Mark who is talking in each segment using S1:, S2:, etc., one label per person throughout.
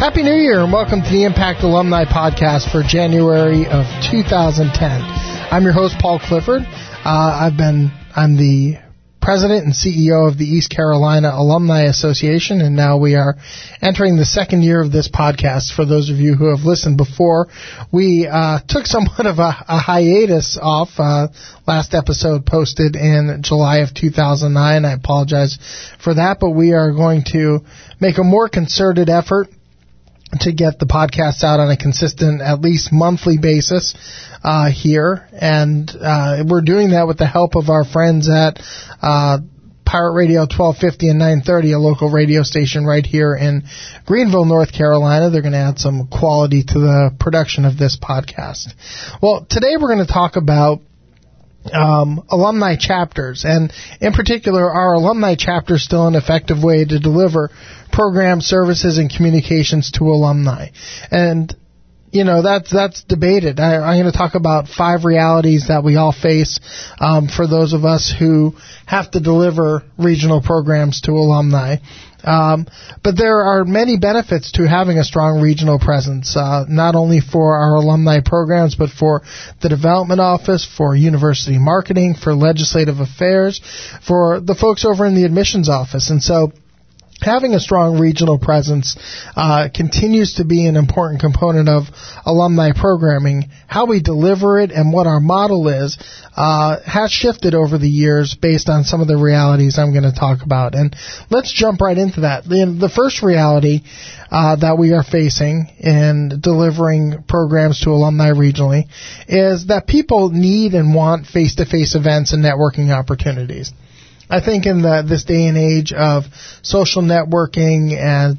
S1: Happy New Year and welcome to the Impact Alumni Podcast for January of 2010. I'm your host, Paul Clifford. Uh, I've been, I'm the president and CEO of the East Carolina Alumni Association, and now we are entering the second year of this podcast. For those of you who have listened before, we uh, took somewhat of a, a hiatus off. Uh, last episode posted in July of 2009. I apologize for that, but we are going to make a more concerted effort to get the podcasts out on a consistent, at least monthly basis uh, here, and uh, we're doing that with the help of our friends at uh, Pirate Radio 1250 and 930, a local radio station right here in Greenville, North Carolina. They're going to add some quality to the production of this podcast. Well, today we're going to talk about um, alumni chapters, and in particular, are alumni chapters still an effective way to deliver program services and communications to alumni? And you know that's that's debated. I, am going to talk about five realities that we all face um, for those of us who have to deliver regional programs to alumni. Um, but there are many benefits to having a strong regional presence, uh, not only for our alumni programs, but for the development office, for university marketing, for legislative affairs, for the folks over in the admissions office. And so having a strong regional presence uh, continues to be an important component of alumni programming. How we deliver it and what our model is uh, has shifted over the years based on some of the realities I'm going to talk about. And let's jump right into that. The, the first reality uh, that we are facing in delivering programs to alumni regionally is that people need and want face-to-face events and networking opportunities. I think in the, this day and age of social networking and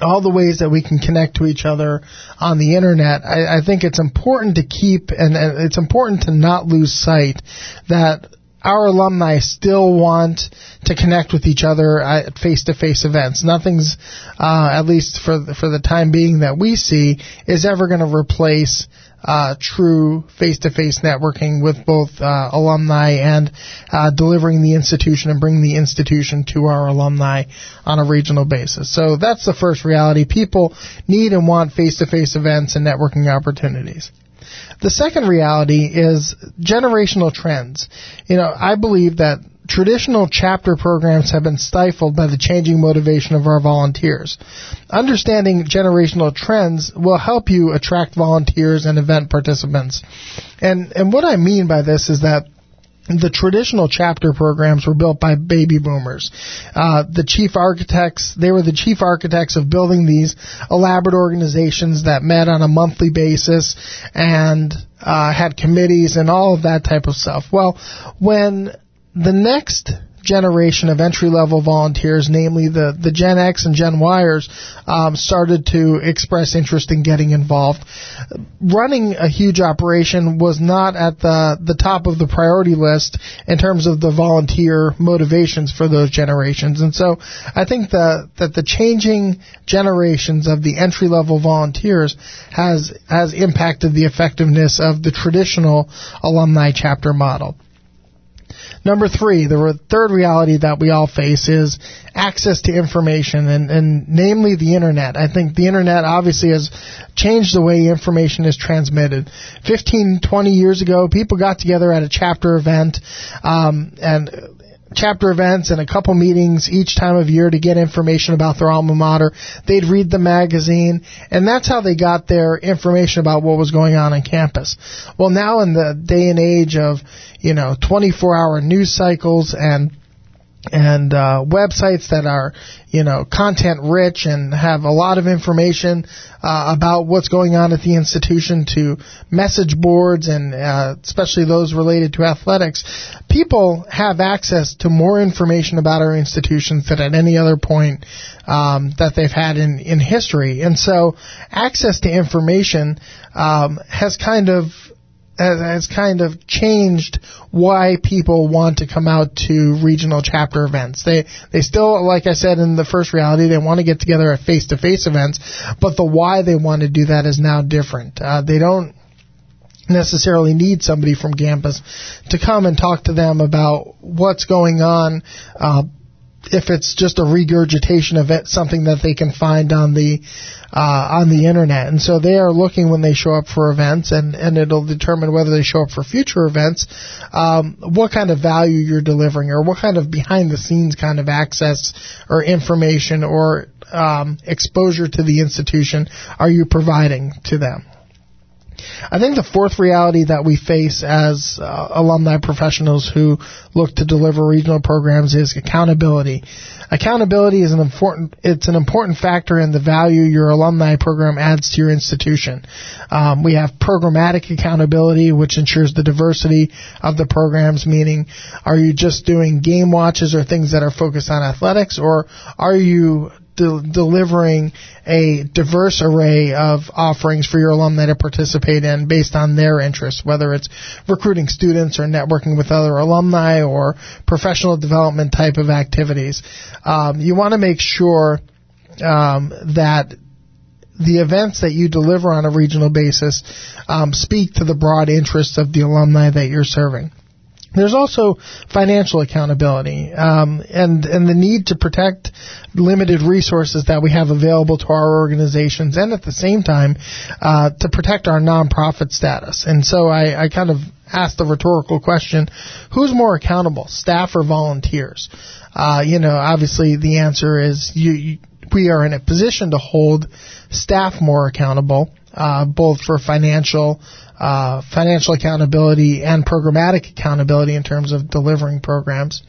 S1: all the ways that we can connect to each other on the internet, I, I think it's important to keep and, and it's important to not lose sight that our alumni still want to connect with each other at face-to-face events. Nothing's, uh, at least for the, for the time being that we see, is ever going to replace uh, true face-to-face networking with both uh, alumni and uh, delivering the institution and bringing the institution to our alumni on a regional basis. So that's the first reality. People need and want face-to-face events and networking opportunities. The second reality is generational trends. You know, I believe that traditional chapter programs have been stifled by the changing motivation of our volunteers. Understanding generational trends will help you attract volunteers and event participants. And and what I mean by this is that the traditional chapter programs were built by baby boomers. Uh, the chief architects, they were the chief architects of building these elaborate organizations that met on a monthly basis and uh, had committees and all of that type of stuff. Well, when the next generation of entry level volunteers, namely the, the Gen X and Gen Yers, um, started to express interest in getting involved. Running a huge operation was not at the, the top of the priority list in terms of the volunteer motivations for those generations. And so I think the, that the changing generations of the entry level volunteers has, has impacted the effectiveness of the traditional alumni chapter model. Number three, the third reality that we all face is access to information, and, and namely the internet. I think the internet obviously has changed the way information is transmitted. 15, 20 years ago, people got together at a chapter event, um, and chapter events and a couple meetings each time of year to get information about their alma mater. They'd read the magazine, and that's how they got their information about what was going on on campus. Well, now in the day and age of, you know, 24 hour news cycles and and uh, websites that are you know content rich and have a lot of information uh, about what's going on at the institution to message boards and uh, especially those related to athletics. People have access to more information about our institutions than at any other point um, that they've had in in history. And so access to information um, has kind of has kind of changed why people want to come out to regional chapter events. They they still, like I said in the first reality, they want to get together at face to face events, but the why they want to do that is now different. Uh, they don't necessarily need somebody from campus to come and talk to them about what's going on uh, if it's just a regurgitation of it, something that they can find on the uh, on the internet. And so they are looking when they show up for events, and and it'll determine whether they show up for future events, um, what kind of value you're delivering, or what kind of behind the scenes kind of access or information or um, exposure to the institution are you providing to them. I think the fourth reality that we face as uh, alumni professionals who look to deliver regional programs is accountability. Accountability is an important it's an important factor in the value your alumni program adds to your institution. Um, we have programmatic accountability, which ensures the diversity of the programs. Meaning, are you just doing game watches or things that are focused on athletics, or are you de- delivering a diverse array of offerings for your alumni to participate in based on their interests, whether it's recruiting students or networking with other alumni or professional development type of activities. Um, you want to make sure um, that the events that you deliver on a regional basis um, speak to the broad interests of the alumni that you're serving. There's also financial accountability um, and and the need to protect limited resources that we have available to our organizations, and at the same time uh, to protect our nonprofit status. And so I, I kind of asked the rhetorical question: Who's more accountable, staff or volunteers? Uh, you know, obviously the answer is you, you, we are in a position to hold staff more accountable, uh, both for financial uh, financial accountability and programmatic accountability in terms of delivering programs.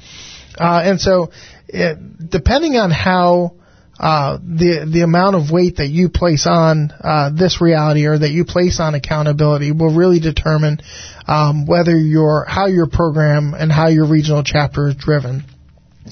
S1: Uh, and so, it, depending on how uh, the the amount of weight that you place on uh, this reality or that you place on accountability will really determine um, whether your how your program and how your regional chapter is driven.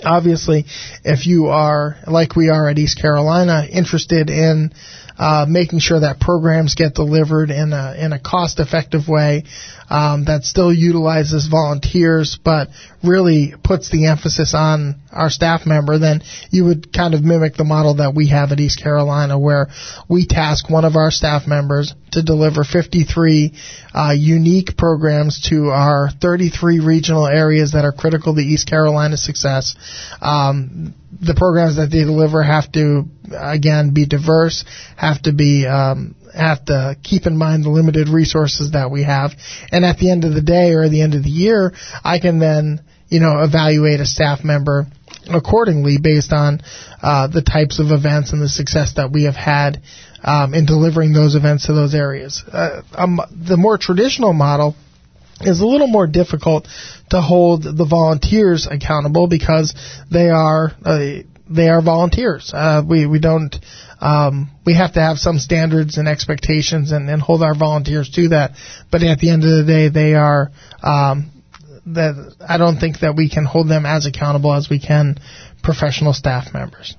S1: Obviously, if you are like we are at East Carolina, interested in uh, making sure that programs get delivered in a in a cost effective way um, that still utilizes volunteers, but really puts the emphasis on our staff member, then you would kind of mimic the model that we have at East Carolina, where we task one of our staff members to deliver 53 uh, unique programs to our 33 regional areas that are critical to East Carolina's success. Um, the programs that they deliver have to, again, be diverse, have to be um, have to keep in mind the limited resources that we have. And at the end of the day or the end of the year, I can then, you know, evaluate a staff member accordingly based on uh, the types of events and the success that we have had um, in delivering those events to those areas. Uh, um, the more traditional model is a little more difficult to hold the volunteers accountable because they are uh, they are volunteers. Uh, we we don't um, we have to have some standards and expectations and, and hold our volunteers to that. But at the end of the day, they are um, that I don't think that we can hold them as accountable as we can professional staff members.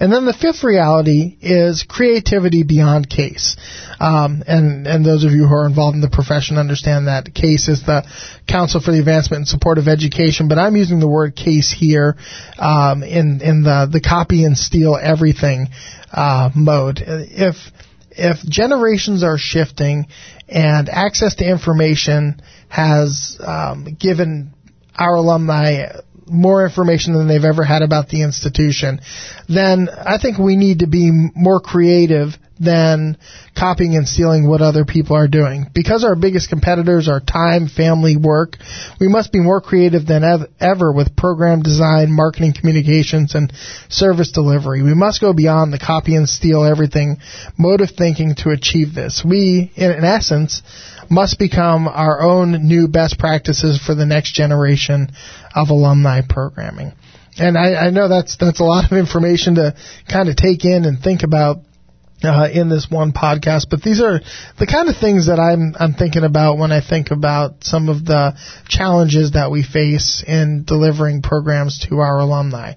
S1: And then the fifth reality is creativity beyond case. Um, and, and those of you who are involved in the profession understand that CASE is the Council for the Advancement and Support of Education, but I'm using the word case here um, in, in the, the copy and steal everything uh, mode. If, if generations are shifting and access to information has um, given our alumni more information than they've ever had about the institution, then I think we need to be more creative than copying and stealing what other people are doing. Because our biggest competitors are time, family, work, we must be more creative than ev- ever with program design, marketing communications, and service delivery. We must go beyond the copy and steal everything mode of thinking to achieve this. We, in, in essence, must become our own new best practices for the next generation of alumni programming. And I, I know that's that's a lot of information to kind of take in and think about uh, in this one podcast, but these are the kind of things that I'm I'm thinking about when I think about some of the challenges that we face in delivering programs to our alumni.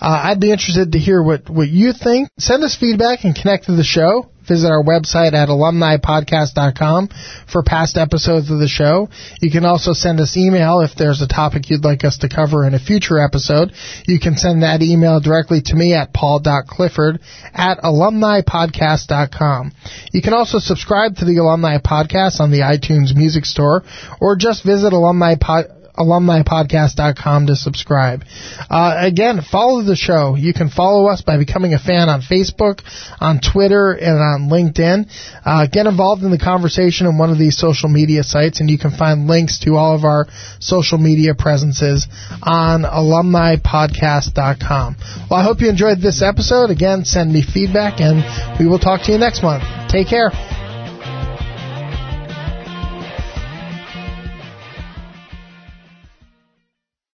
S1: Uh, I'd be interested to hear what what you think. Send us feedback and connect to the show. Visit our website at alumnipodcast.com for past episodes of the show. You can also send us email if there's a topic you'd like us to cover in a future episode. You can send that email directly to me at paul.clifford at alumnipodcast.com. You can also subscribe to the Alumni Podcast on the iTunes Music Store or just visit alumni alumnipodcast.com to subscribe. Uh, again, follow the show. You can follow us by becoming a fan on Facebook, on Twitter, and on LinkedIn. Uh, get involved in the conversation on one of these social media sites, and you can find links to all of our social media presences on alumnipodcast.com. Well, I hope you enjoyed this episode. Again, send me feedback, and we will talk to you next month. Take care.